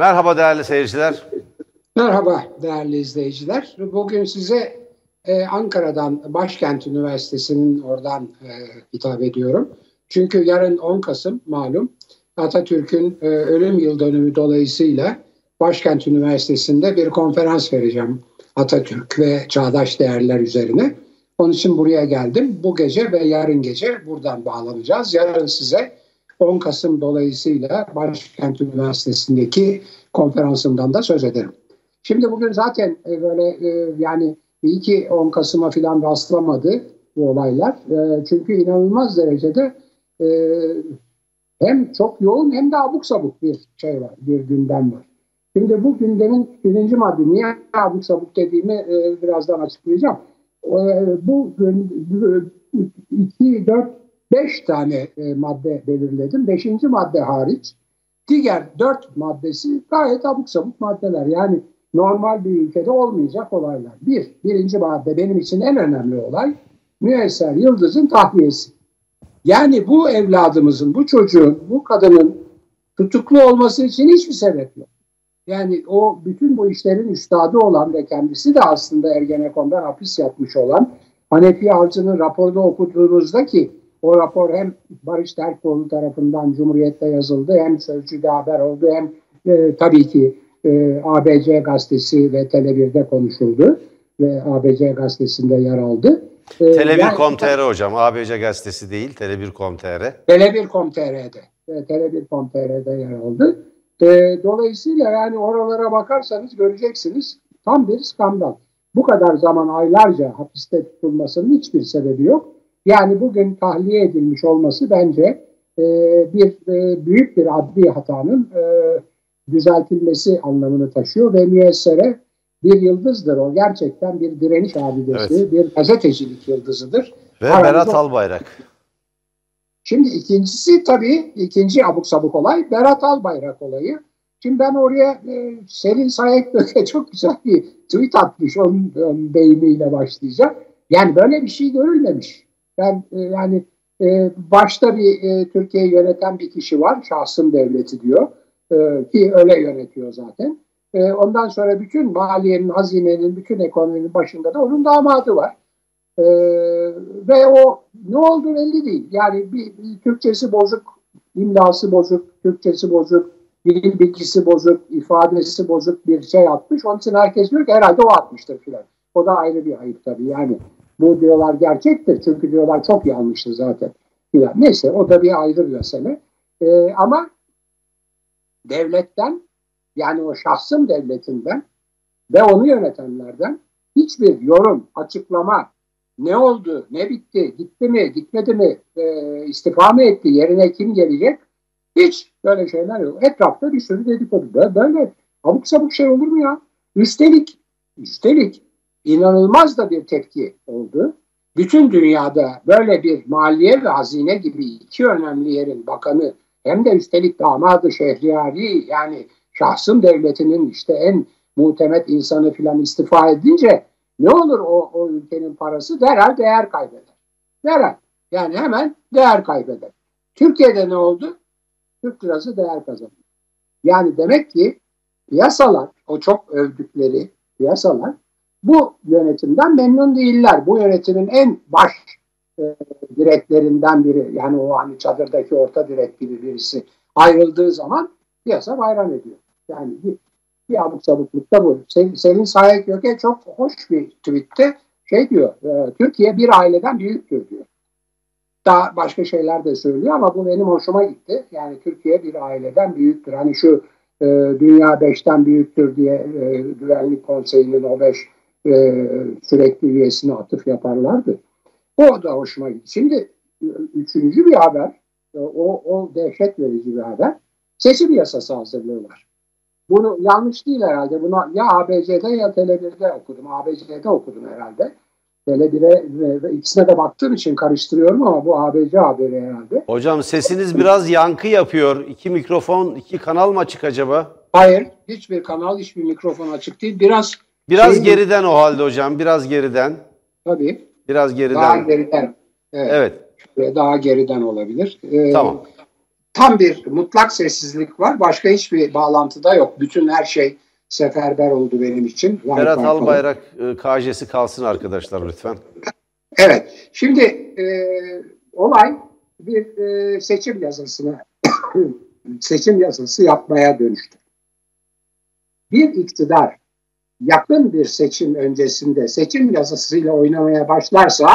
Merhaba değerli seyirciler. Merhaba değerli izleyiciler. Bugün size e, Ankara'dan Başkent Üniversitesi'nin oradan e, hitap ediyorum. Çünkü yarın 10 Kasım malum Atatürk'ün e, ölüm yıl dönümü dolayısıyla Başkent Üniversitesi'nde bir konferans vereceğim Atatürk ve çağdaş değerler üzerine. Onun için buraya geldim. Bu gece ve yarın gece buradan bağlanacağız. Yarın size 10 Kasım dolayısıyla Başkent Üniversitesi'ndeki konferansımdan da söz ederim. Şimdi bugün zaten e, böyle e, yani iyi ki 10 Kasım'a falan rastlamadı bu olaylar. E, çünkü inanılmaz derecede hem çok yoğun hem de abuk sabuk bir şey var, bir gündem var. Şimdi bu gündemin birinci madde, niye abuk sabuk dediğimi birazdan açıklayacağım. Bu gün 2, 4, beş tane e, madde belirledim. Beşinci madde hariç diğer dört maddesi gayet abuk sabuk maddeler. Yani normal bir ülkede olmayacak olaylar. Bir, birinci madde benim için en önemli olay müesser yıldızın tahliyesi. Yani bu evladımızın, bu çocuğun, bu kadının tutuklu olması için hiçbir sebep yok. Yani o bütün bu işlerin üstadı olan ve kendisi de aslında Ergenekon'dan hapis yatmış olan Hanefi Avcı'nın raporunu okuduğunuzda ki o rapor hem Barış Terkoğlu tarafından Cumhuriyet'te yazıldı hem Sözcü'de haber oldu hem e, tabii ki e, ABC gazetesi ve Tele1'de konuşuldu ve ABC gazetesinde yer aldı. E, Tele1.com.tr yani, hocam ABC gazetesi değil Tele1.com.tr. Tele1.com.tr'de e, Tele1.com.tr'de yer aldı. E, dolayısıyla yani oralara bakarsanız göreceksiniz tam bir skandal. Bu kadar zaman aylarca hapiste tutulmasının hiçbir sebebi yok. Yani bugün tahliye edilmiş olması bence e, bir e, büyük bir adli hatanın e, düzeltilmesi anlamını taşıyor ve müessere bir yıldızdır o. Gerçekten bir direniş abidesi, evet. bir gazetecilik yıldızıdır. Ve Aramızda... Berat Albayrak. Şimdi ikincisi tabii ikinci abuk sabuk olay Berat Albayrak olayı. Şimdi ben oraya e, Selin Sayekböke çok güzel bir tweet atmış onun, onun deyimiyle başlayacağım. Yani böyle bir şey görülmemiş. Ben e, yani e, başta bir e, Türkiye'yi yöneten bir kişi var. Şahsın devleti diyor. E, ki öyle yönetiyor zaten. E, ondan sonra bütün maliyenin, hazinenin, bütün ekonominin başında da onun damadı var. E, ve o ne oldu belli değil. Yani bir, bir Türkçesi bozuk, imlası bozuk, Türkçesi bozuk, dil bilgisi bozuk, ifadesi bozuk bir şey atmış. Onun için herkes diyor ki herhalde o atmıştır filan. O da ayrı bir ayıp tabii. Yani bu diyorlar gerçektir çünkü diyorlar çok yanlıştı zaten. Filan. Neyse o da bir ayrı bir mesele. Ee, ama devletten yani o şahsın devletinden ve onu yönetenlerden hiçbir yorum, açıklama, ne oldu, ne bitti, gitti mi, gitmedi mi, e, istifa mı etti, yerine kim gelecek? Hiç böyle şeyler yok. Etrafta bir sürü dedikodu. Böyle abuk sabuk şey olur mu ya? Üstelik, üstelik inanılmaz da bir tepki oldu. Bütün dünyada böyle bir maliye ve hazine gibi iki önemli yerin bakanı hem de üstelik damadı şehriyari yani şahsın devletinin işte en muhtemet insanı filan istifa edince ne olur o, o ülkenin parası derhal değer kaybeder. Derhal. Yani hemen değer kaybeder. Türkiye'de ne oldu? Türk lirası değer kazandı. Yani demek ki piyasalar, o çok övdükleri piyasalar bu yönetimden memnun değiller. Bu yönetimin en baş e, direklerinden biri yani o hani çadırdaki orta direk gibi birisi ayrıldığı zaman piyasa bayram ediyor. Yani bir, bir abuk sabuklukta bu. Selin, Selin Sayek Göke çok hoş bir tweette şey diyor, e, Türkiye bir aileden büyüktür diyor. Daha başka şeyler de söylüyor ama bu benim hoşuma gitti. Yani Türkiye bir aileden büyüktür. Hani şu e, dünya beşten büyüktür diye e, Güvenlik Konseyi'nin o beş e, sürekli üyesine atıf yaparlardı. O da hoşuma gitti. Şimdi üçüncü bir haber, e, o, o dehşet verici bir haber. Seçim yasası hazırlıyorlar. Bunu yanlış değil herhalde. Bunu ya ABC'de ya Tele1'de okudum. ABC'de okudum herhalde. Tele1'e ikisine de baktığım için karıştırıyorum ama bu ABC haberi herhalde. Hocam sesiniz biraz yankı yapıyor. İki mikrofon, iki kanal mı açık acaba? Hayır. Hiçbir kanal, hiçbir mikrofon açık değil. Biraz Biraz şey, geriden o halde hocam. Biraz geriden. Tabii. Biraz geriden. Daha geriden. Evet. evet. Daha geriden olabilir. Ee, tamam. tam bir mutlak sessizlik var. Başka hiçbir bağlantıda yok. Bütün her şey seferber oldu benim için. Berat Albayrak e, KJ'si kalsın arkadaşlar lütfen. Evet. Şimdi e, olay bir e, seçim yazısına seçim yazısı yapmaya dönüştü. Bir iktidar yakın bir seçim öncesinde seçim yazısıyla oynamaya başlarsa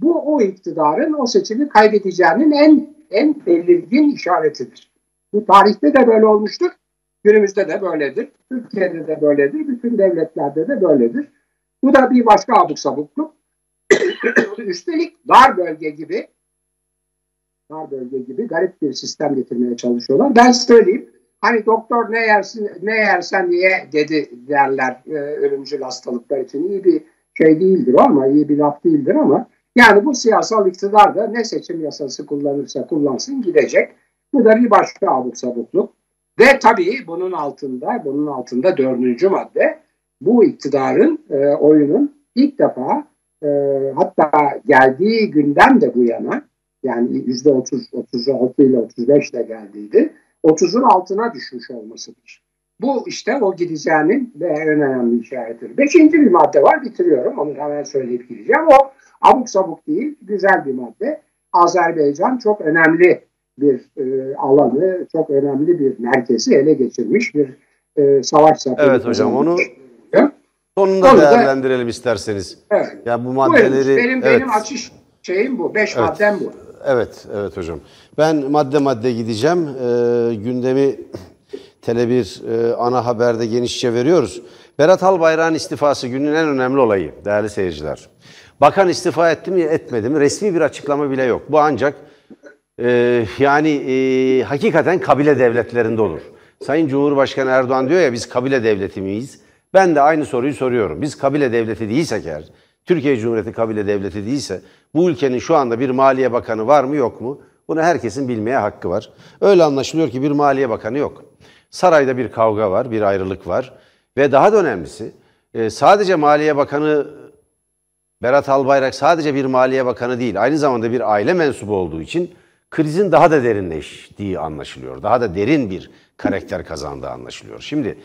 bu o iktidarın o seçimi kaybedeceğinin en en belirgin işaretidir. Bu tarihte de böyle olmuştur. Günümüzde de böyledir. Türkiye'de de böyledir. Bütün devletlerde de böyledir. Bu da bir başka abuk sabukluk. Üstelik dar bölge gibi dar bölge gibi garip bir sistem getirmeye çalışıyorlar. Ben söyleyeyim. Hani doktor ne yersin ne yersen niye dedi derler e, ölümcül hastalıklar için. İyi bir şey değildir ama iyi bir laf değildir ama yani bu siyasal iktidar da ne seçim yasası kullanırsa kullansın gidecek. Bu da bir başka abuk sabukluk. Ve tabii bunun altında, bunun altında dördüncü madde bu iktidarın e, oyunun ilk defa e, hatta geldiği günden de bu yana yani yüzde otuz, otuz altı ile otuz beş ile geldiydi. Otuzun altına düşmüş olmasıdır. Bu işte o gideceğinin en önemli işaretidir. Beşinci bir madde var bitiriyorum onu hemen söyleyip gideceğim. O abuk sabuk değil güzel bir madde. Azerbaycan çok önemli bir e, alanı, çok önemli bir merkezi ele geçirmiş bir e, savaş zaferi. Evet hocam onu sonunda onu değerlendirelim da, isterseniz. Evet. Yani bu maddeleri Buyurun, benim evet. benim açış şeyim bu. Beş evet. maddem bu. Evet, evet hocam. Ben madde madde gideceğim. Ee, gündemi Tele1 e, ana haberde genişçe veriyoruz. Berat Albayrak'ın istifası günün en önemli olayı değerli seyirciler. Bakan istifa etti mi etmedi mi resmi bir açıklama bile yok. Bu ancak e, yani e, hakikaten kabile devletlerinde olur. Sayın Cumhurbaşkanı Erdoğan diyor ya biz kabile devleti miyiz? Ben de aynı soruyu soruyorum. Biz kabile devleti değilsek eğer, Türkiye Cumhuriyeti kabile devleti değilse bu ülkenin şu anda bir maliye bakanı var mı yok mu? Bunu herkesin bilmeye hakkı var. Öyle anlaşılıyor ki bir maliye bakanı yok. Sarayda bir kavga var, bir ayrılık var. Ve daha da önemlisi e, sadece maliye bakanı Berat Albayrak sadece bir maliye bakanı değil, aynı zamanda bir aile mensubu olduğu için krizin daha da derinleştiği anlaşılıyor. Daha da derin bir karakter kazandığı anlaşılıyor. Şimdi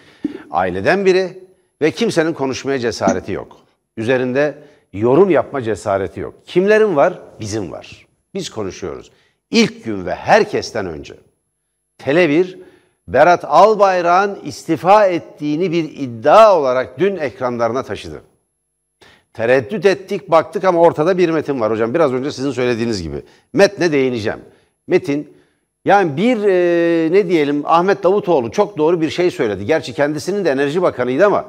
aileden biri ve kimsenin konuşmaya cesareti yok. Üzerinde yorum yapma cesareti yok. Kimlerin var? Bizim var. Biz konuşuyoruz. İlk gün ve herkesten önce. Tele1 Berat Albayrak'ın istifa ettiğini bir iddia olarak dün ekranlarına taşıdı. Tereddüt ettik, baktık ama ortada bir metin var hocam. Biraz önce sizin söylediğiniz gibi. Metne değineceğim. Metin, yani bir e, ne diyelim Ahmet Davutoğlu çok doğru bir şey söyledi. Gerçi kendisinin de enerji bakanıydı ama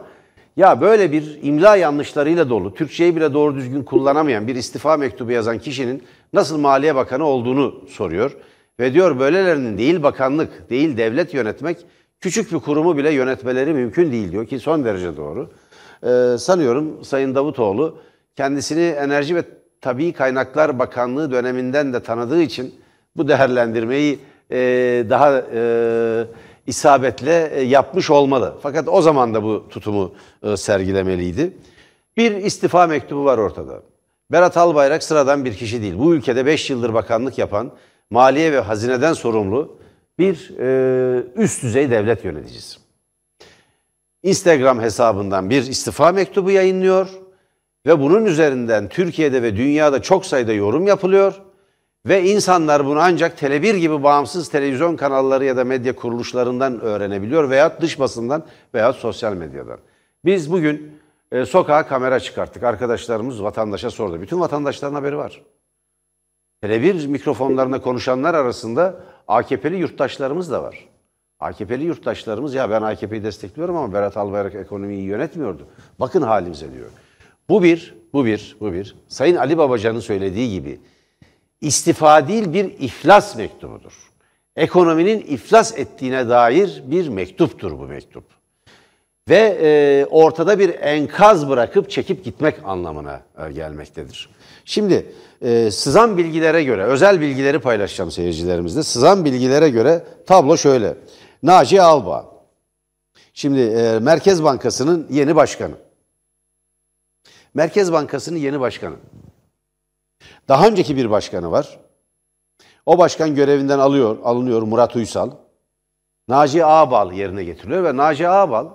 ya böyle bir imla yanlışlarıyla dolu, Türkçeyi bile doğru düzgün kullanamayan bir istifa mektubu yazan kişinin nasıl Maliye Bakanı olduğunu soruyor. Ve diyor böylelerinin değil bakanlık, değil devlet yönetmek, küçük bir kurumu bile yönetmeleri mümkün değil diyor ki son derece doğru. Ee, sanıyorum Sayın Davutoğlu kendisini Enerji ve Tabii Kaynaklar Bakanlığı döneminden de tanıdığı için bu değerlendirmeyi e, daha e, isabetle e, yapmış olmalı. Fakat o zaman da bu tutumu e, sergilemeliydi. Bir istifa mektubu var ortada. Berat Albayrak sıradan bir kişi değil. Bu ülkede 5 yıldır bakanlık yapan, maliye ve hazineden sorumlu bir e, üst düzey devlet yöneticisi. Instagram hesabından bir istifa mektubu yayınlıyor ve bunun üzerinden Türkiye'de ve dünyada çok sayıda yorum yapılıyor ve insanlar bunu ancak Tele1 gibi bağımsız televizyon kanalları ya da medya kuruluşlarından öğrenebiliyor veya dış basından veya sosyal medyadan. Biz bugün e, sokağa kamera çıkarttık. Arkadaşlarımız vatandaşa sordu. Bütün vatandaşların haberi var. Tele1 mikrofonlarına konuşanlar arasında AKP'li yurttaşlarımız da var. AKP'li yurttaşlarımız ya ben AKP'yi destekliyorum ama Berat Albayrak ekonomiyi yönetmiyordu. Bakın halimize diyor. Bu bir, bu bir, bu bir. Sayın Ali Babacan'ın söylediği gibi istifa değil bir iflas mektubudur. Ekonominin iflas ettiğine dair bir mektuptur bu mektup. Ve e, ortada bir enkaz bırakıp çekip gitmek anlamına e, gelmektedir. Şimdi e, sızan bilgilere göre, özel bilgileri paylaşacağım seyircilerimizle. Sızan bilgilere göre tablo şöyle. Naci Alba, şimdi e, Merkez Bankası'nın yeni başkanı. Merkez Bankası'nın yeni başkanı. Daha önceki bir başkanı var. O başkan görevinden alıyor, alınıyor Murat Uysal. Naci Ağbal yerine getiriliyor ve Naci Ağbal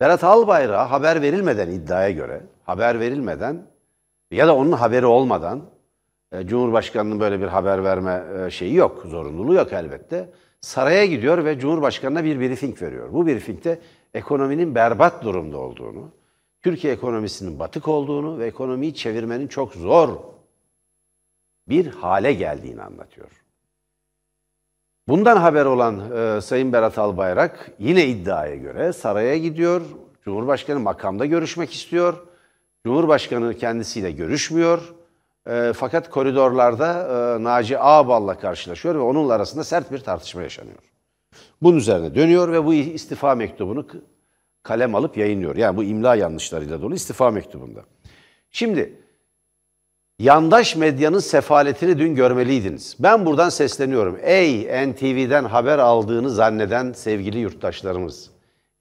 Berat Albayrak'a haber verilmeden iddiaya göre, haber verilmeden ya da onun haberi olmadan e, Cumhurbaşkanı'nın böyle bir haber verme e, şeyi yok, zorunluluğu yok elbette. Saraya gidiyor ve Cumhurbaşkanı'na bir briefing veriyor. Bu briefingde ekonominin berbat durumda olduğunu, Türkiye ekonomisinin batık olduğunu ve ekonomiyi çevirmenin çok zor bir hale geldiğini anlatıyor. Bundan haber olan e, Sayın Berat Albayrak yine iddiaya göre saraya gidiyor. Cumhurbaşkanı makamda görüşmek istiyor. Cumhurbaşkanı kendisiyle görüşmüyor. E, fakat koridorlarda e, Naci Ağbal'la karşılaşıyor ve onunla arasında sert bir tartışma yaşanıyor. Bunun üzerine dönüyor ve bu istifa mektubunu kalem alıp yayınlıyor. Yani bu imla yanlışlarıyla dolu istifa mektubunda. Şimdi yandaş medyanın sefaletini dün görmeliydiniz. Ben buradan sesleniyorum. Ey NTV'den haber aldığını zanneden sevgili yurttaşlarımız.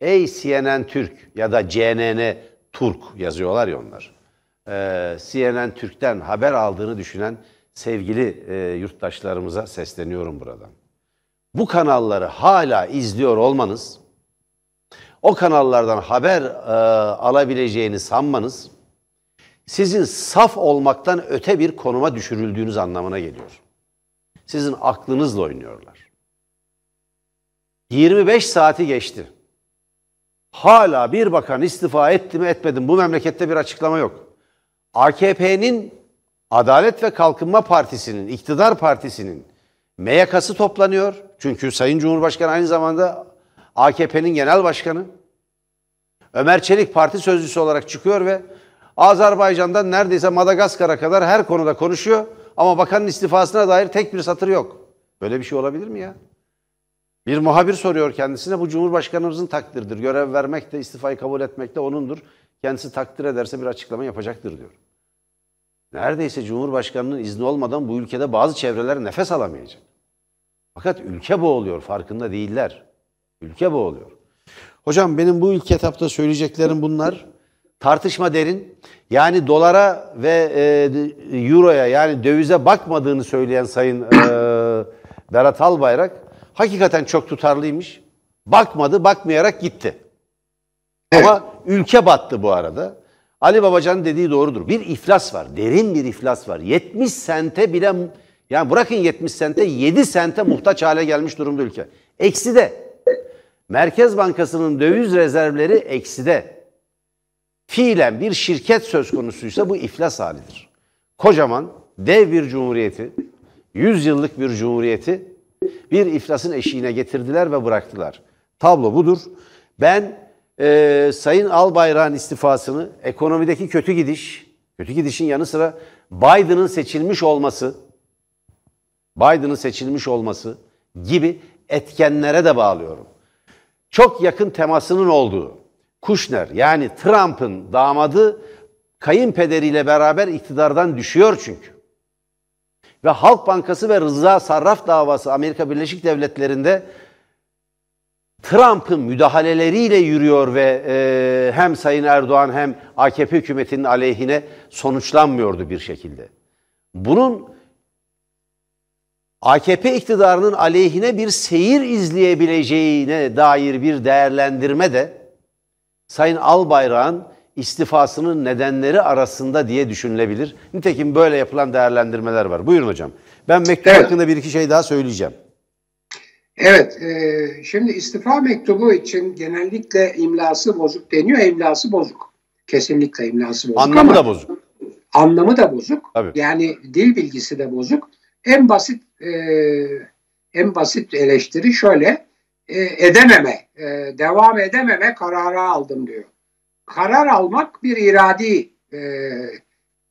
Ey CNN Türk ya da CNN Turk yazıyorlar ya onlar. Ee, CNN Türk'ten haber aldığını düşünen sevgili e, yurttaşlarımıza sesleniyorum buradan. Bu kanalları hala izliyor olmanız, o kanallardan haber e, alabileceğini sanmanız, sizin saf olmaktan öte bir konuma düşürüldüğünüz anlamına geliyor. Sizin aklınızla oynuyorlar. 25 saati geçti. Hala bir bakan istifa etti mi etmedi mi bu memlekette bir açıklama yok. AKP'nin Adalet ve Kalkınma Partisi'nin, iktidar partisinin meyakası toplanıyor. Çünkü Sayın Cumhurbaşkanı aynı zamanda AKP'nin genel başkanı. Ömer Çelik parti sözcüsü olarak çıkıyor ve Azerbaycan'dan neredeyse Madagaskar'a kadar her konuda konuşuyor ama bakanın istifasına dair tek bir satır yok. Böyle bir şey olabilir mi ya? Bir muhabir soruyor kendisine bu Cumhurbaşkanımızın takdirdir. Görev vermek de istifayı kabul etmek de onundur. Kendisi takdir ederse bir açıklama yapacaktır diyor. Neredeyse Cumhurbaşkanının izni olmadan bu ülkede bazı çevreler nefes alamayacak. Fakat ülke boğuluyor, farkında değiller. Ülke boğuluyor. Hocam benim bu ilk etapta söyleyeceklerim bunlar. Tartışma derin. Yani dolara ve e, euroya yani dövize bakmadığını söyleyen Sayın e, Berat Albayrak hakikaten çok tutarlıymış. Bakmadı, bakmayarak gitti. Evet. Ama ülke battı bu arada. Ali Babacan'ın dediği doğrudur. Bir iflas var, derin bir iflas var. 70 sente bile, yani bırakın 70 sente, 7 sente muhtaç hale gelmiş durumda ülke. Eksi de. Merkez Bankası'nın döviz rezervleri eksi de fiilen bir şirket söz konusuysa bu iflas halidir. Kocaman dev bir cumhuriyeti, 100 yıllık bir cumhuriyeti bir iflasın eşiğine getirdiler ve bıraktılar. Tablo budur. Ben e, Sayın Albayrak'ın istifasını ekonomideki kötü gidiş, kötü gidişin yanı sıra Biden'ın seçilmiş olması, Biden'ın seçilmiş olması gibi etkenlere de bağlıyorum. Çok yakın temasının olduğu, Kushner yani Trump'ın damadı kayınpederiyle beraber iktidardan düşüyor çünkü. Ve Halk Bankası ve Rıza Sarraf davası Amerika Birleşik Devletleri'nde Trump'ın müdahaleleriyle yürüyor ve e, hem Sayın Erdoğan hem AKP hükümetinin aleyhine sonuçlanmıyordu bir şekilde. Bunun AKP iktidarının aleyhine bir seyir izleyebileceğine dair bir değerlendirme de Sayın Albayrak'ın istifasının nedenleri arasında diye düşünülebilir. Nitekim böyle yapılan değerlendirmeler var. Buyurun hocam. Ben mektup evet. hakkında bir iki şey daha söyleyeceğim. Evet, e, şimdi istifa mektubu için genellikle imlası bozuk deniyor. İmlası bozuk. Kesinlikle imlası bozuk. Anlamı ama da bozuk. Anlamı da bozuk. Tabii. Yani dil bilgisi de bozuk. En basit e, en basit eleştiri şöyle edememe, e, devam edememe kararı aldım diyor. Karar almak bir iradi e,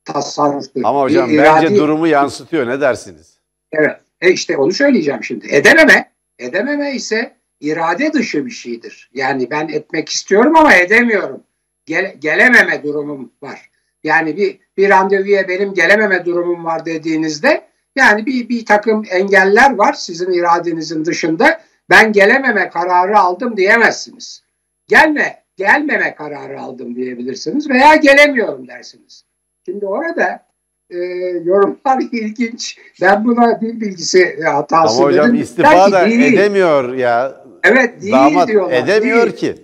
tasarruftur. Ama hocam bir bence iradi... durumu yansıtıyor. Ne dersiniz? Evet. E işte onu söyleyeceğim şimdi. Edememe, edememe ise irade dışı bir şeydir. Yani ben etmek istiyorum ama edemiyorum. Gel, gelememe durumum var. Yani bir, bir randevuya benim gelememe durumum var dediğinizde yani bir, bir takım engeller var sizin iradenizin dışında ben gelememe kararı aldım diyemezsiniz. Gelme, gelmeme kararı aldım diyebilirsiniz veya gelemiyorum dersiniz. Şimdi orada e, yorumlar ilginç. Ben buna dil bilgisi hatası Ama hocam istifa da değil. edemiyor ya. Evet değil Damat diyorlar. edemiyor değil. ki.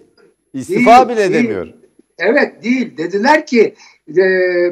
İstifa değil, bile değil. edemiyor. Evet değil. Dediler ki e,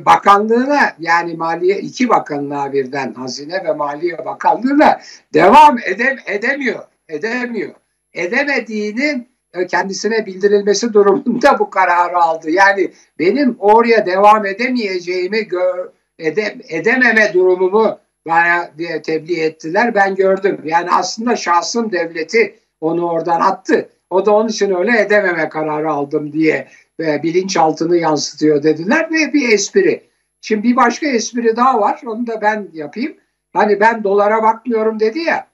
bakanlığına yani maliye iki bakanlığa birden hazine ve maliye bakanlığına devam edem, edemiyor. Edemiyor. Edemediğinin e, kendisine bildirilmesi durumunda bu kararı aldı. Yani benim oraya devam edemeyeceğimi gör, ede, edememe durumumu bana diye tebliğ ettiler. Ben gördüm. Yani aslında şahsın devleti onu oradan attı. O da onun için öyle edememe kararı aldım diye ve bilinçaltını yansıtıyor dediler ve bir espri. Şimdi bir başka espri daha var. Onu da ben yapayım. Hani ben dolara bakmıyorum dedi ya.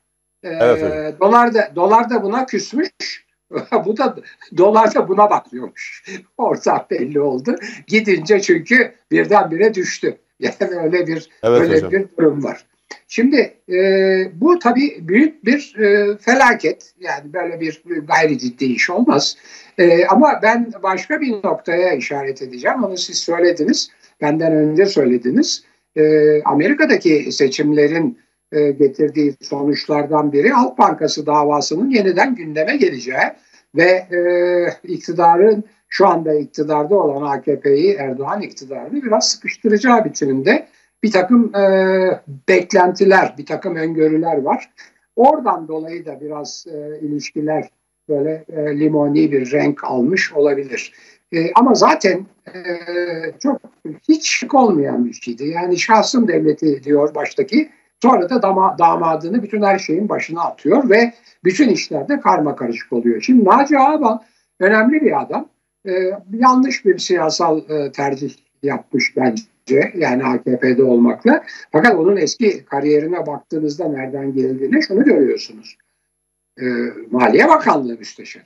Evet, dolar da dolar da buna küsmüş. Bu da dolar da buna bakıyormuş. Ortak belli oldu. Gidince çünkü birdenbire düştü. Yani öyle bir evet, öyle hocam. bir durum var. Şimdi e, bu tabii büyük bir e, felaket. Yani böyle bir gayri ciddi iş olmaz. E, ama ben başka bir noktaya işaret edeceğim. Onu siz söylediniz. Benden önce söylediniz. E, Amerika'daki seçimlerin e, getirdiği sonuçlardan biri Halk Bankası davasının yeniden gündeme geleceği ve e, iktidarın şu anda iktidarda olan AKP'yi Erdoğan iktidarını biraz sıkıştıracağı biçiminde bir takım e, beklentiler, bir takım öngörüler var. Oradan dolayı da biraz e, ilişkiler böyle e, limoni bir renk almış olabilir. E, ama zaten e, çok hiç şık olmayan bir şeydi. Yani şahsım devleti diyor baştaki. Sonra da dama, damadını bütün her şeyin başına atıyor ve bütün işlerde karma karışık oluyor. Şimdi Naci Ağabey önemli bir adam. E, yanlış bir siyasal e, tercih yapmış bence yani AKP'de olmakla. Fakat onun eski kariyerine baktığınızda nereden geldiğini şunu görüyorsunuz. E, Maliye Bakanlığı müsteşarı.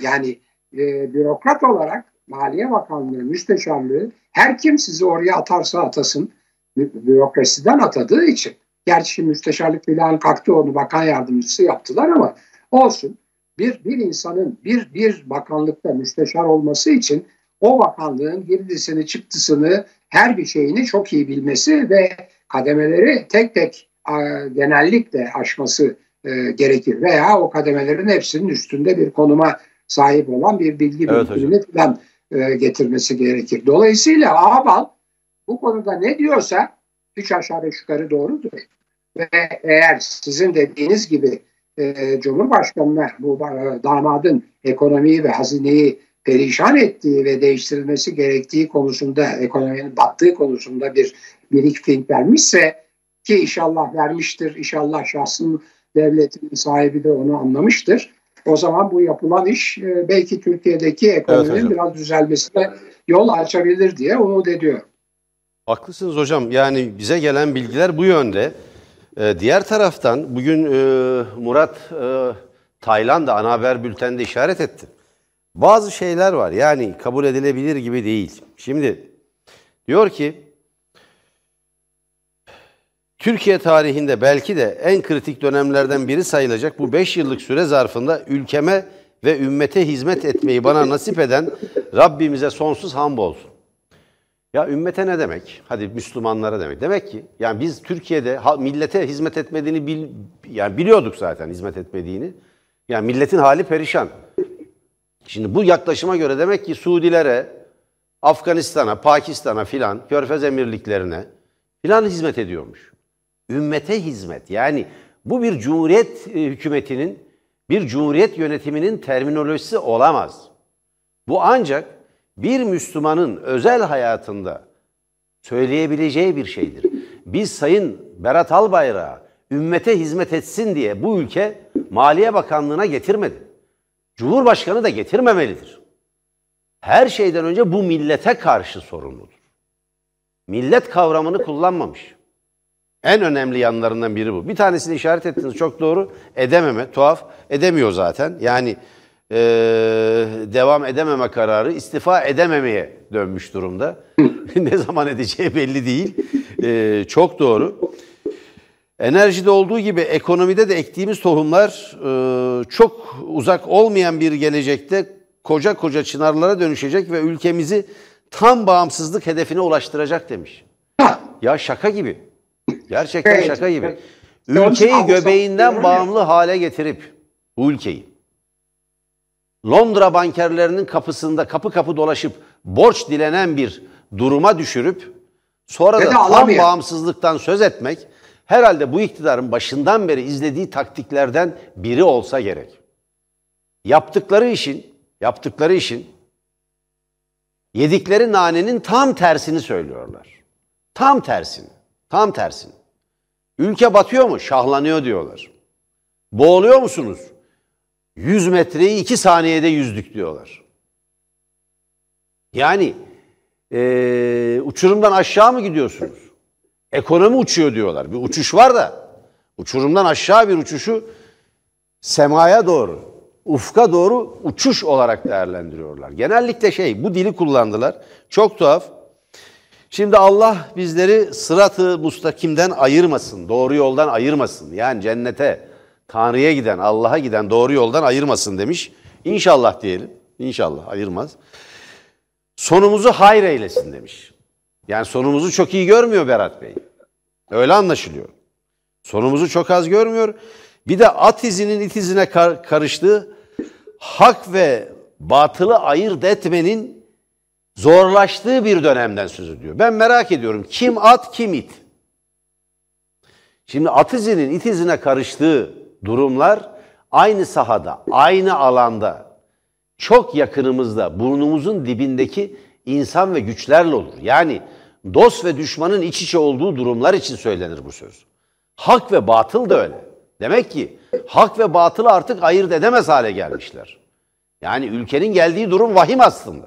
Yani e, bürokrat olarak Maliye Bakanlığı müsteşarlığı her kim sizi oraya atarsa atasın bürokrasiden atadığı için. Gerçi müsteşarlık filan kalktı onu bakan yardımcısı yaptılar ama olsun. Bir, bir insanın bir, bir bakanlıkta müsteşar olması için o bakanlığın girdisini çıktısını her bir şeyini çok iyi bilmesi ve kademeleri tek tek genellikle aşması e, gerekir. Veya o kademelerin hepsinin üstünde bir konuma sahip olan bir bilgi evet, birikimini falan e, getirmesi gerekir. Dolayısıyla Ağbal bu konuda ne diyorsa üç aşağı beş yukarı doğrudur. Ve eğer sizin dediğiniz gibi e, Cumhurbaşkanı'na bu e, damadın ekonomiyi ve hazineyi perişan ettiği ve değiştirilmesi gerektiği konusunda, ekonominin battığı konusunda bir briefing vermişse ki inşallah vermiştir, inşallah şahsın devletinin sahibi de onu anlamıştır. O zaman bu yapılan iş e, belki Türkiye'deki ekonominin evet, biraz düzelmesine yol açabilir diye umut ediyorum. Haklısınız hocam. Yani bize gelen bilgiler bu yönde. Ee, diğer taraftan bugün e, Murat e, Taylan da ana haber bülteninde işaret etti. Bazı şeyler var yani kabul edilebilir gibi değil. Şimdi diyor ki Türkiye tarihinde belki de en kritik dönemlerden biri sayılacak bu 5 yıllık süre zarfında ülkeme ve ümmete hizmet etmeyi bana nasip eden Rabbimize sonsuz hamdolsun. Ya ümmete ne demek? Hadi Müslümanlara demek. Demek ki yani biz Türkiye'de millete hizmet etmediğini bil, yani biliyorduk zaten hizmet etmediğini. Yani milletin hali perişan. Şimdi bu yaklaşıma göre demek ki Suudilere, Afganistan'a, Pakistan'a filan, Körfez emirliklerine filan hizmet ediyormuş. Ümmete hizmet. Yani bu bir cumhuriyet e, hükümetinin, bir cumhuriyet yönetiminin terminolojisi olamaz. Bu ancak bir Müslümanın özel hayatında söyleyebileceği bir şeydir. Biz Sayın Berat Albayrak'a ümmete hizmet etsin diye bu ülke Maliye Bakanlığı'na getirmedi. Cumhurbaşkanı da getirmemelidir. Her şeyden önce bu millete karşı sorumludur. Millet kavramını kullanmamış. En önemli yanlarından biri bu. Bir tanesini işaret ettiniz çok doğru. Edememe, tuhaf. Edemiyor zaten. Yani e, devam edememe kararı istifa edememeye dönmüş durumda. ne zaman edeceği belli değil. E, çok doğru. Enerjide olduğu gibi ekonomide de ektiğimiz tohumlar e, çok uzak olmayan bir gelecekte koca koca çınarlara dönüşecek ve ülkemizi tam bağımsızlık hedefine ulaştıracak demiş. Ya şaka gibi. Gerçekten şaka gibi. Ülkeyi göbeğinden bağımlı hale getirip bu ülkeyi Londra bankerlerinin kapısında kapı kapı dolaşıp borç dilenen bir duruma düşürüp sonra da tam bağımsızlıktan söz etmek herhalde bu iktidarın başından beri izlediği taktiklerden biri olsa gerek. Yaptıkları işin, yaptıkları işin yedikleri nanenin tam tersini söylüyorlar. Tam tersini, tam tersini. Ülke batıyor mu? Şahlanıyor diyorlar. Boğuluyor musunuz? 100 metreyi 2 saniyede yüzdük diyorlar. Yani eee, uçurumdan aşağı mı gidiyorsunuz? Ekonomi uçuyor diyorlar. Bir uçuş var da uçurumdan aşağı bir uçuşu semaya doğru, ufka doğru uçuş olarak değerlendiriyorlar. Genellikle şey bu dili kullandılar. Çok tuhaf. Şimdi Allah bizleri sıratı mustakimden ayırmasın, doğru yoldan ayırmasın. Yani cennete, Tanrı'ya giden, Allah'a giden doğru yoldan ayırmasın demiş. İnşallah diyelim. İnşallah ayırmaz. Sonumuzu hayır eylesin demiş. Yani sonumuzu çok iyi görmüyor Berat Bey. Öyle anlaşılıyor. Sonumuzu çok az görmüyor. Bir de at izinin it izine kar- karıştığı hak ve batılı ayırt etmenin zorlaştığı bir dönemden söz ediyor. Ben merak ediyorum kim at kim it? Şimdi at izinin it izine karıştığı durumlar aynı sahada, aynı alanda, çok yakınımızda, burnumuzun dibindeki insan ve güçlerle olur. Yani dost ve düşmanın iç içe olduğu durumlar için söylenir bu söz. Hak ve batıl da öyle. Demek ki hak ve batılı artık ayırt edemez hale gelmişler. Yani ülkenin geldiği durum vahim aslında.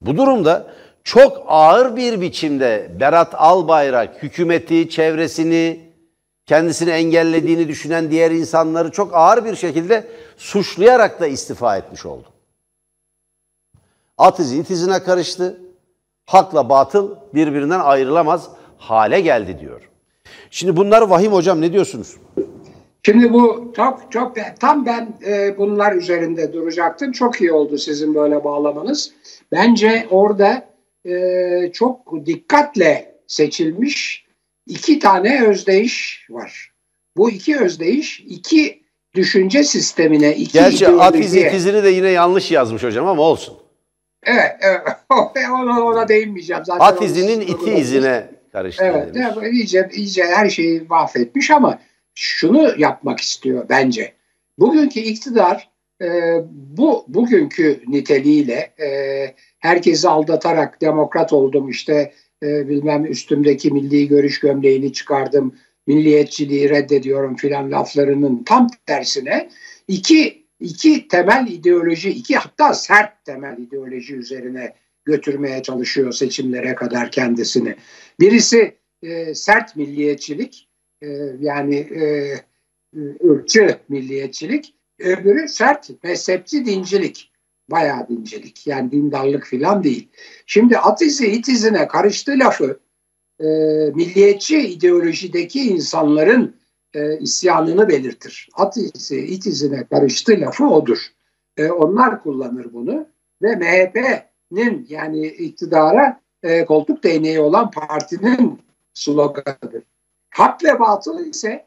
Bu durumda çok ağır bir biçimde Berat Albayrak hükümeti, çevresini, kendisini engellediğini düşünen diğer insanları çok ağır bir şekilde suçlayarak da istifa etmiş oldu. At izi it izine karıştı. Hakla batıl birbirinden ayrılamaz hale geldi diyor. Şimdi bunlar vahim hocam ne diyorsunuz? Şimdi bu çok çok tam ben e, bunlar üzerinde duracaktım. Çok iyi oldu sizin böyle bağlamanız. Bence orada e, çok dikkatle seçilmiş iki tane özdeyiş var. Bu iki özdeyiş iki düşünce sistemine, iki Gerçi at izi ideolojiye- it izini de yine yanlış yazmış hocam ama olsun. Evet, evet. ona, ona değinmeyeceğim. Zaten At izinin iti izine karıştı Evet, evet, iyice, iyice her şeyi mahvetmiş ama şunu yapmak istiyor bence. Bugünkü iktidar e, bu bugünkü niteliğiyle e, herkesi aldatarak demokrat oldum işte e, bilmem üstümdeki milli görüş gömleğini çıkardım milliyetçiliği reddediyorum filan laflarının tam tersine iki iki temel ideoloji iki hatta sert temel ideoloji üzerine götürmeye çalışıyor seçimlere kadar kendisini. Birisi e, sert milliyetçilik e, yani e, ırkçı milliyetçilik. Öbürü sert mezhepçi dincilik. Bayağı dincilik. Yani dindarlık filan değil. Şimdi at izi it izine karıştı lafı e, milliyetçi ideolojideki insanların e, isyanını belirtir. At izi it izine karıştı lafı odur. E, onlar kullanır bunu ve MHP'nin yani iktidara e, koltuk değneği olan partinin sloganıdır. Hak ve batıl ise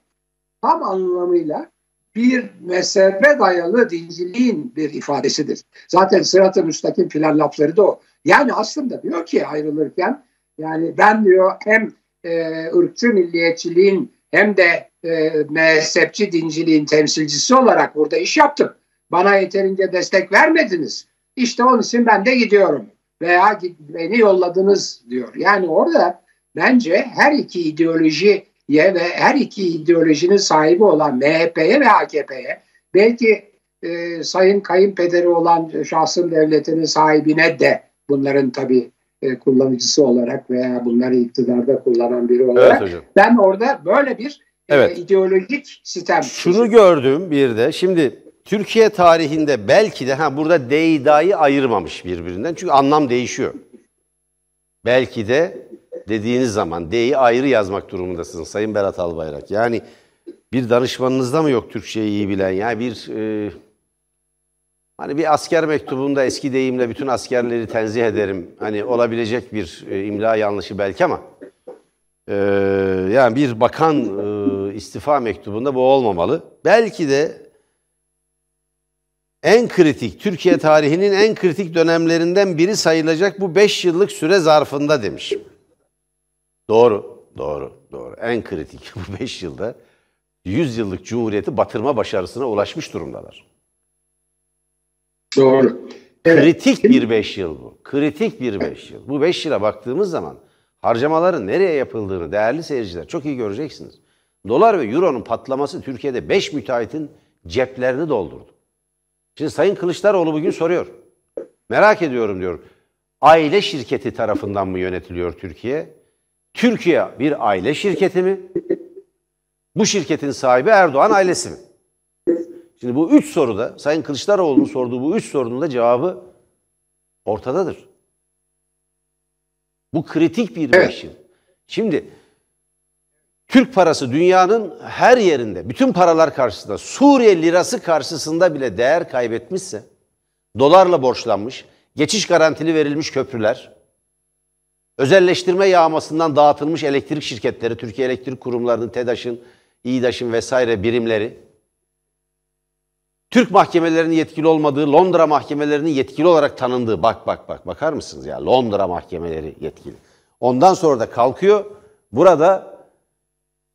tam anlamıyla bir mezhebe dayalı dinciliğin bir ifadesidir. Zaten sırat-ı müstakim filan lafları da o. Yani aslında diyor ki ayrılırken yani ben diyor hem e, ırkçı milliyetçiliğin hem de e, mezhepçi dinciliğin temsilcisi olarak burada iş yaptım. Bana yeterince destek vermediniz. İşte onun için ben de gidiyorum. Veya beni yolladınız diyor. Yani orada bence her iki ideolojiye ve her iki ideolojinin sahibi olan MHP'ye ve AKP'ye belki e, sayın kayınpederi olan şahsın devletinin sahibine de bunların tabii e, kullanıcısı olarak veya bunları iktidarda kullanan biri olarak Evet hocam. ben orada böyle bir e, Evet. ideolojik sistem Şunu gördüm bir de. Şimdi Türkiye tarihinde belki de ha burada DİDA'yı ayırmamış birbirinden. Çünkü anlam değişiyor. Belki de dediğiniz zaman D'yi ayrı yazmak durumundasınız Sayın Berat Albayrak. Yani bir danışmanınızda mı yok Türkçeyi iyi bilen? Yani bir e, hani bir asker mektubunda eski deyimle bütün askerleri tenzih ederim. Hani olabilecek bir e, imla yanlışı belki ama Ee, yani bir bakan e, istifa mektubunda bu olmamalı. Belki de en kritik, Türkiye tarihinin en kritik dönemlerinden biri sayılacak bu 5 yıllık süre zarfında demiş. Doğru, doğru, doğru. En kritik bu 5 yılda 100 yıllık cumhuriyeti batırma başarısına ulaşmış durumdalar. Doğru. Kritik bir 5 yıl bu. Kritik bir 5 yıl. Bu 5 yıla baktığımız zaman harcamaların nereye yapıldığını değerli seyirciler çok iyi göreceksiniz. Dolar ve euronun patlaması Türkiye'de 5 müteahhitin ceplerini doldurdu. Şimdi Sayın Kılıçdaroğlu bugün soruyor. Merak ediyorum diyor. Aile şirketi tarafından mı yönetiliyor Türkiye? Türkiye bir aile şirketi mi? Bu şirketin sahibi Erdoğan ailesi mi? Şimdi bu üç soruda Sayın Kılıçdaroğlu'nun sorduğu bu üç sorunun da cevabı ortadadır. Bu kritik bir evet. yıl. Şimdi Türk parası dünyanın her yerinde, bütün paralar karşısında, Suriye lirası karşısında bile değer kaybetmişse, dolarla borçlanmış, geçiş garantili verilmiş köprüler, özelleştirme yağmasından dağıtılmış elektrik şirketleri, Türkiye Elektrik Kurumları'nın, TEDAŞ'ın, İİDAŞ'ın vesaire birimleri, Türk mahkemelerinin yetkili olmadığı, Londra mahkemelerinin yetkili olarak tanındığı, bak bak bak bakar mısınız ya Londra mahkemeleri yetkili. Ondan sonra da kalkıyor, burada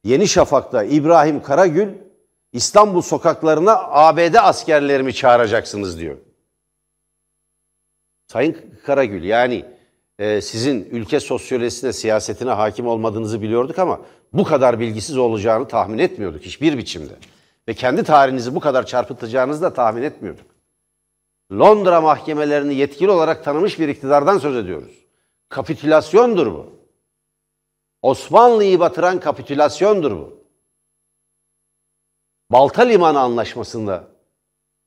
Yeni Şafak'ta İbrahim Karagül İstanbul sokaklarına ABD askerlerimi çağıracaksınız diyor. Sayın Karagül yani e, sizin ülke sosyolojisine, siyasetine hakim olmadığınızı biliyorduk ama bu kadar bilgisiz olacağını tahmin etmiyorduk hiçbir biçimde. Ve kendi tarihinizi bu kadar çarpıtacağınızı da tahmin etmiyorduk. Londra mahkemelerini yetkili olarak tanımış bir iktidardan söz ediyoruz. Kapitülasyondur bu. Osmanlı'yı batıran kapitülasyondur bu. Balta Limanı Anlaşması'nda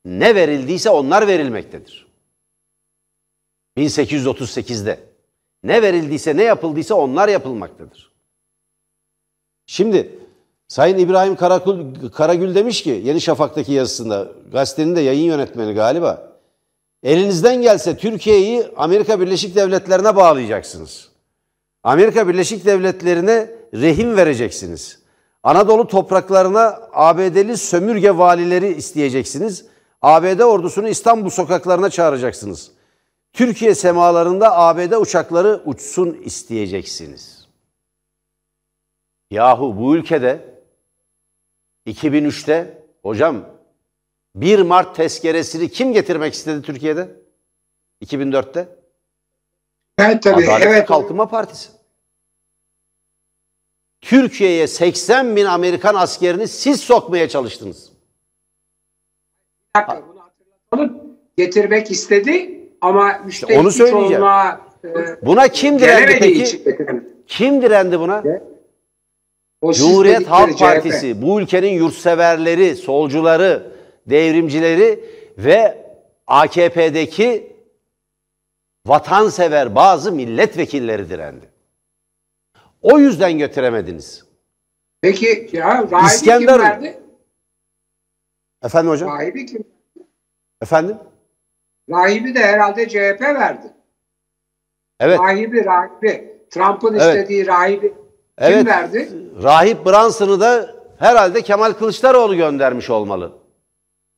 ne verildiyse onlar verilmektedir. 1838'de ne verildiyse ne yapıldıysa onlar yapılmaktadır. Şimdi Sayın İbrahim Karakul, Karagül demiş ki Yeni Şafak'taki yazısında gazetenin de yayın yönetmeni galiba. Elinizden gelse Türkiye'yi Amerika Birleşik Devletleri'ne bağlayacaksınız. Amerika Birleşik Devletleri'ne rehin vereceksiniz. Anadolu topraklarına ABD'li sömürge valileri isteyeceksiniz. ABD ordusunu İstanbul sokaklarına çağıracaksınız. Türkiye semalarında ABD uçakları uçsun isteyeceksiniz. Yahu bu ülkede 2003'te hocam 1 Mart tezkeresini kim getirmek istedi Türkiye'de? 2004'te? Evet tabii. Adalet evet. Kalkınma Partisi. Türkiye'ye 80 bin Amerikan askerini siz sokmaya çalıştınız. Bir dakika bunu hatırlatalım. Getirmek istedi ama işte onu söyleyeceğim. Çoğunluğa, e, buna kim direndi peki? Kim direndi buna? O Cumhuriyet Halk Partisi, bu ülkenin yurtseverleri, solcuları, devrimcileri ve AKP'deki vatansever bazı milletvekilleri direndi. O yüzden götüremediniz. Peki ya rahibi İskender... kim verdi? Efendim hocam? Rahibi kim? Efendim? Rahibi de herhalde CHP verdi. Evet. Rahibi, rahibi. Trump'ın evet. istediği rahibi evet. kim verdi? Rahip Branson'ı da herhalde Kemal Kılıçdaroğlu göndermiş olmalı.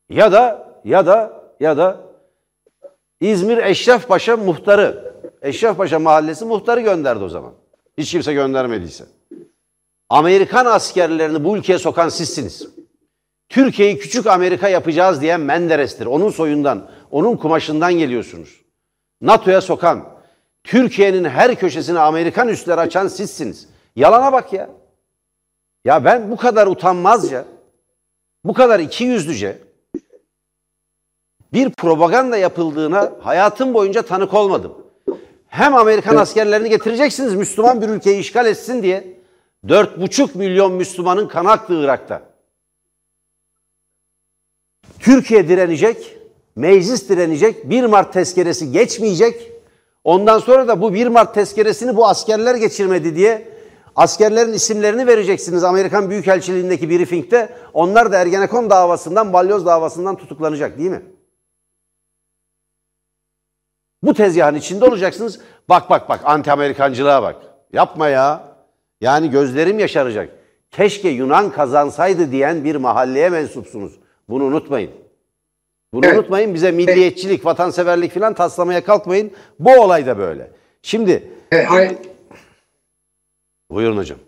Ya da ya da ya da İzmir Eşrefpaşa muhtarı, Eşrefpaşa mahallesi muhtarı gönderdi o zaman. Hiç kimse göndermediyse. Amerikan askerlerini bu ülkeye sokan sizsiniz. Türkiye'yi küçük Amerika yapacağız diyen Menderes'tir. Onun soyundan, onun kumaşından geliyorsunuz. NATO'ya sokan, Türkiye'nin her köşesine Amerikan üsleri açan sizsiniz. Yalana bak ya. Ya ben bu kadar utanmazca, bu kadar ikiyüzlüce bir propaganda yapıldığına hayatım boyunca tanık olmadım. Hem Amerikan askerlerini getireceksiniz Müslüman bir ülkeyi işgal etsin diye. Dört buçuk milyon Müslümanın kan aktı Irak'ta. Türkiye direnecek, meclis direnecek, 1 Mart tezkeresi geçmeyecek. Ondan sonra da bu 1 Mart tezkeresini bu askerler geçirmedi diye askerlerin isimlerini vereceksiniz Amerikan Büyükelçiliğindeki briefingde. Onlar da Ergenekon davasından, Balyoz davasından tutuklanacak değil mi? Bu tezgahın içinde olacaksınız. Bak bak bak anti Amerikancılığa bak. Yapma ya. Yani gözlerim yaşaracak. Keşke Yunan kazansaydı diyen bir mahalleye mensupsunuz. Bunu unutmayın. Bunu evet. unutmayın. Bize milliyetçilik, vatanseverlik falan taslamaya kalkmayın. Bu olay da böyle. Şimdi evet. Buyurun hocam.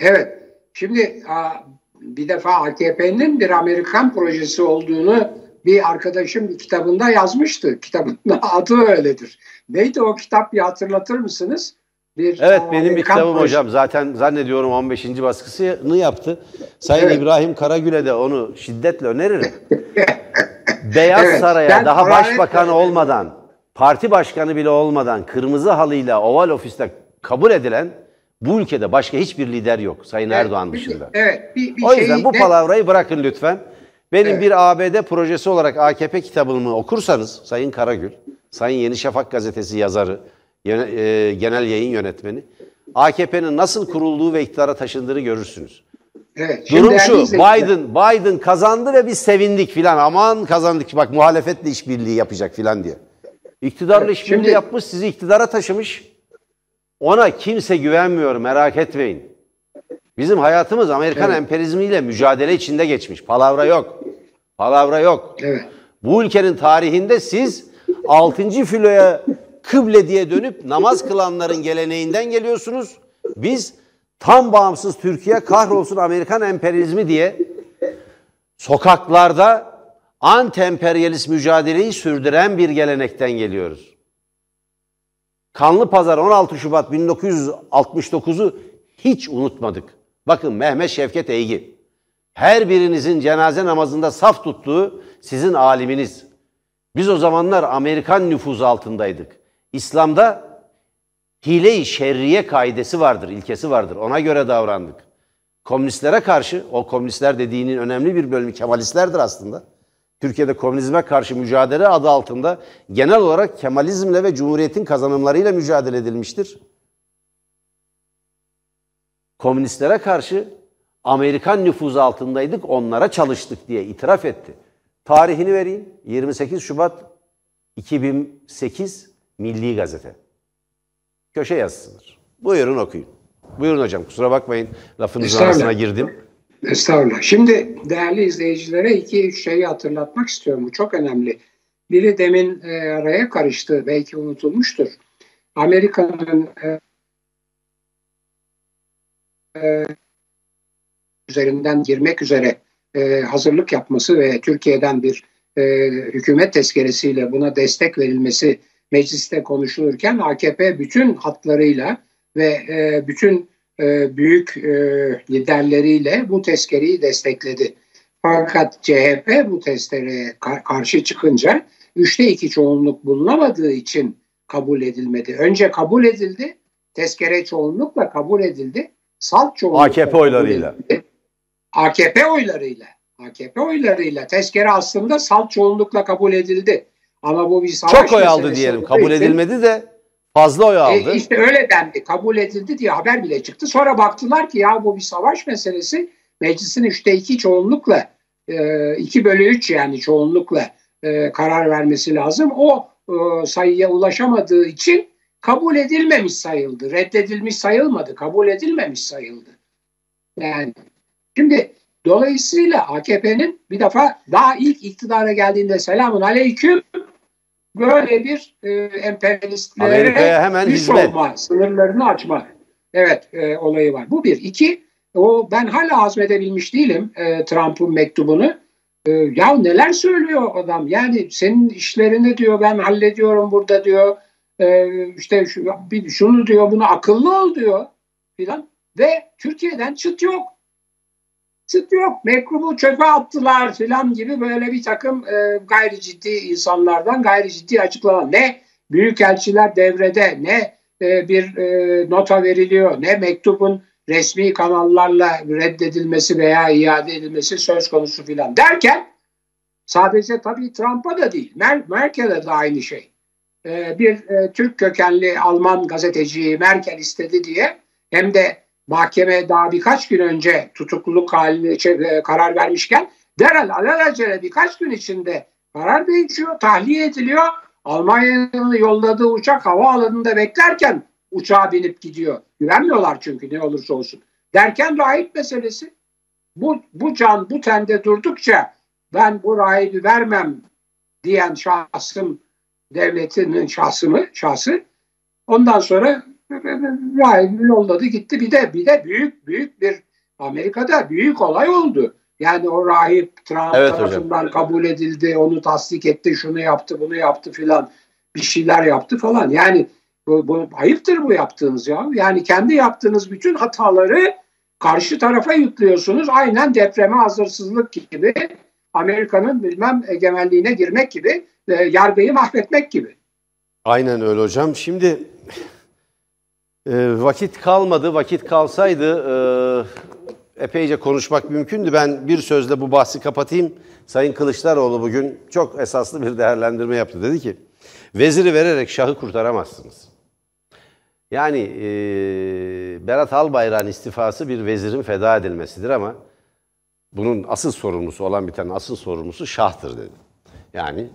Evet. Şimdi bir defa AKP'nin bir Amerikan projesi olduğunu bir arkadaşım bir kitabında yazmıştı. Kitabın adı öyledir. Neydi o kitap bir hatırlatır mısınız? Bir evet benim bir kitabım projesi. hocam. Zaten zannediyorum 15. baskısını yaptı. Sayın evet. İbrahim Karagül'e de onu şiddetle öneririm. Beyaz evet, Saray'a daha başbakan olmadan, parti başkanı bile olmadan kırmızı halıyla Oval Ofis'te kabul edilen bu ülkede başka hiçbir lider yok Sayın evet, Erdoğan dışında. Bir, evet. Bir, bir o yüzden bu de... palavrayı bırakın lütfen. Benim evet. bir ABD projesi olarak AKP kitabımı okursanız Sayın Karagül, Sayın Yeni Şafak gazetesi yazarı, e, genel yayın yönetmeni, AKP'nin nasıl kurulduğu ve iktidara taşındığını görürsünüz. Evet, Durum şu, Biden Biden kazandı ve biz sevindik filan. Aman kazandık bak muhalefetle işbirliği yapacak filan diye. İktidarla evet, işbirliği şimdi... yapmış, sizi iktidara taşımış. Ona kimse güvenmiyor merak etmeyin. Bizim hayatımız Amerikan evet. emperyalizmiyle mücadele içinde geçmiş. Palavra yok. Palavra yok. Evet. Bu ülkenin tarihinde siz 6. filoya kıble diye dönüp namaz kılanların geleneğinden geliyorsunuz. Biz tam bağımsız Türkiye kahrolsun Amerikan emperyalizmi diye sokaklarda anti-emperyalist mücadeleyi sürdüren bir gelenekten geliyoruz. Kanlı Pazar 16 Şubat 1969'u hiç unutmadık. Bakın Mehmet Şevket Eygi. Her birinizin cenaze namazında saf tuttuğu sizin aliminiz. Biz o zamanlar Amerikan nüfuzu altındaydık. İslam'da hile-i şerriye kaidesi vardır, ilkesi vardır. Ona göre davrandık. Komünistlere karşı, o komünistler dediğinin önemli bir bölümü Kemalistlerdir aslında. Türkiye'de komünizme karşı mücadele adı altında genel olarak Kemalizmle ve Cumhuriyet'in kazanımlarıyla mücadele edilmiştir. Komünistlere karşı Amerikan nüfuzu altındaydık, onlara çalıştık diye itiraf etti. Tarihini vereyim. 28 Şubat 2008 Milli Gazete. Köşe yazısıdır. Buyurun okuyun. Buyurun hocam kusura bakmayın lafınızın arasına girdim. Estağfurullah. Şimdi değerli izleyicilere iki üç şeyi hatırlatmak istiyorum. Bu çok önemli. Biri demin e, araya karıştı. Belki unutulmuştur. Amerika'nın e, e, üzerinden girmek üzere e, hazırlık yapması ve Türkiye'den bir e, hükümet tezkeresiyle buna destek verilmesi mecliste konuşulurken AKP bütün hatlarıyla ve e, bütün e, büyük e, liderleriyle bu tezkereyi destekledi. Fakat CHP bu testere karşı çıkınca üçte iki çoğunluk bulunamadığı için kabul edilmedi. Önce kabul edildi, tezkere çoğunlukla kabul edildi. Salt çoğunlukla AKP oylarıyla. AKP oylarıyla. AKP oylarıyla. Tezkere aslında salt çoğunlukla kabul edildi. Ama bu bir savaş Çok oy aldı diyelim. Kabul edilmedi de fazla oy e, aldı. E işte öyle dendi. Kabul edildi diye haber bile çıktı. Sonra baktılar ki ya bu bir savaş meselesi. Meclisin üçte iki çoğunlukla e, iki bölü üç yani çoğunlukla e, karar vermesi lazım. O e, sayıya ulaşamadığı için kabul edilmemiş sayıldı. Reddedilmiş sayılmadı. Kabul edilmemiş sayıldı. Yani şimdi dolayısıyla AKP'nin bir defa daha ilk iktidara geldiğinde selamun aleyküm böyle bir e, emperyalistlere hemen hizmet. olma, sınırlarını açma evet e, olayı var. Bu bir. İki, o ben hala hazmedebilmiş değilim e, Trump'ın mektubunu. E, ya neler söylüyor adam? Yani senin işlerini diyor ben hallediyorum burada diyor. E, işte şu, bir, şunu diyor bunu akıllı ol diyor filan. Ve Türkiye'den çıt yok çıt yok. Mekrubu çöpe attılar filan gibi böyle bir takım e, gayri ciddi insanlardan gayri ciddi açıklama. Ne büyükelçiler devrede ne e, bir e, nota veriliyor ne mektubun resmi kanallarla reddedilmesi veya iade edilmesi söz konusu filan derken sadece tabii Trump'a da değil Mer Merkel'e de aynı şey. E, bir e, Türk kökenli Alman gazeteciyi Merkel istedi diye hem de mahkeme daha birkaç gün önce tutukluluk haline şey, karar vermişken derhal alelacele birkaç gün içinde karar değişiyor, tahliye ediliyor. Almanya'nın yolladığı uçak havaalanında beklerken uçağa binip gidiyor. Güvenmiyorlar çünkü ne olursa olsun. Derken rahip meselesi. Bu, bu can bu tende durdukça ben bu rahibi vermem diyen şahsım devletinin şahsımı, şahsı ondan sonra rahibi yolladı gitti. Bir de bir de büyük büyük bir Amerika'da büyük olay oldu. Yani o rahip Trump evet, tarafından hocam. kabul edildi, onu tasdik etti, şunu yaptı, bunu yaptı filan bir şeyler yaptı falan. Yani bu, bu ayıptır bu yaptığınız ya. Yani kendi yaptığınız bütün hataları karşı tarafa yüklüyorsunuz. Aynen depreme hazırsızlık gibi, Amerika'nın bilmem egemenliğine girmek gibi, e, yargıyı mahvetmek gibi. Aynen öyle hocam. Şimdi e, vakit kalmadı. Vakit kalsaydı e, epeyce konuşmak mümkündü. Ben bir sözle bu bahsi kapatayım. Sayın Kılıçdaroğlu bugün çok esaslı bir değerlendirme yaptı. Dedi ki, veziri vererek şahı kurtaramazsınız. Yani e, Berat Albayrak'ın istifası bir vezirin feda edilmesidir ama bunun asıl sorumlusu olan bir tane asıl sorumlusu şahtır dedi. Yani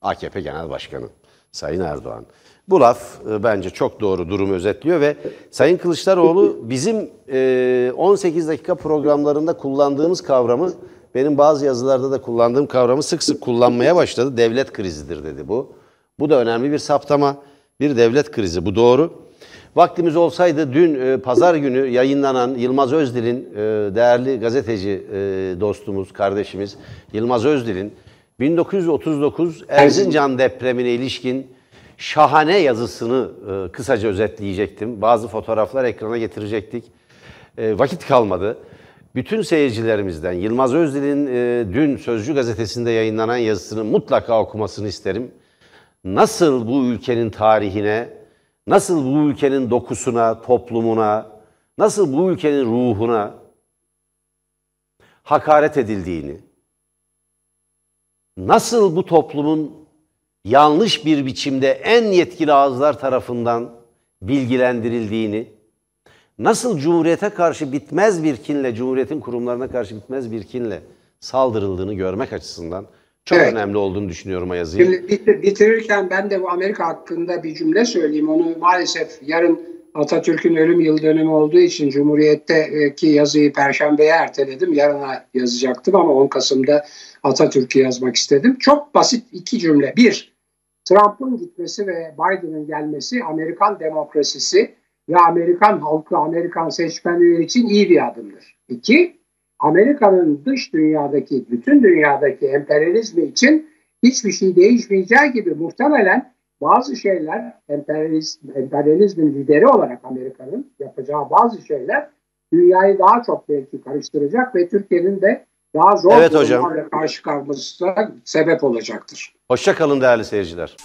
AKP Genel Başkanı Sayın Erdoğan. Bu laf e, bence çok doğru durumu özetliyor ve Sayın Kılıçdaroğlu bizim e, 18 dakika programlarında kullandığımız kavramı benim bazı yazılarda da kullandığım kavramı sık sık kullanmaya başladı. Devlet krizidir dedi bu. Bu da önemli bir saptama. Bir devlet krizi bu doğru. Vaktimiz olsaydı dün e, pazar günü yayınlanan Yılmaz Özdil'in e, değerli gazeteci e, dostumuz, kardeşimiz Yılmaz Özdil'in 1939 Erzincan depremine ilişkin şahane yazısını e, kısaca özetleyecektim. Bazı fotoğraflar ekrana getirecektik. E, vakit kalmadı. Bütün seyircilerimizden Yılmaz Özdil'in e, dün Sözcü gazetesinde yayınlanan yazısını mutlaka okumasını isterim. Nasıl bu ülkenin tarihine, nasıl bu ülkenin dokusuna, toplumuna, nasıl bu ülkenin ruhuna hakaret edildiğini, nasıl bu toplumun yanlış bir biçimde en yetkili ağızlar tarafından bilgilendirildiğini, nasıl Cumhuriyete karşı bitmez bir kinle, Cumhuriyet'in kurumlarına karşı bitmez bir kinle saldırıldığını görmek açısından çok evet. önemli olduğunu düşünüyorum o yazıyı. Şimdi bitirirken ben de bu Amerika hakkında bir cümle söyleyeyim. Onu maalesef yarın Atatürk'ün ölüm yıl dönümü olduğu için Cumhuriyet'teki yazıyı Perşembe'ye erteledim. Yarına yazacaktım ama 10 Kasım'da Atatürk'ü yazmak istedim. Çok basit iki cümle. Bir, Trump'ın gitmesi ve Biden'ın gelmesi Amerikan demokrasisi ve Amerikan halkı, Amerikan seçmenleri için iyi bir adımdır. İki, Amerika'nın dış dünyadaki, bütün dünyadaki emperyalizmi için hiçbir şey değişmeyeceği gibi muhtemelen bazı şeyler emperyalizm, emperyalizmin lideri olarak Amerika'nın yapacağı bazı şeyler dünyayı daha çok belki karıştıracak ve Türkiye'nin de daha zor evet, hocam. karşı kalmasına sebep olacaktır. Hoşçakalın değerli seyirciler.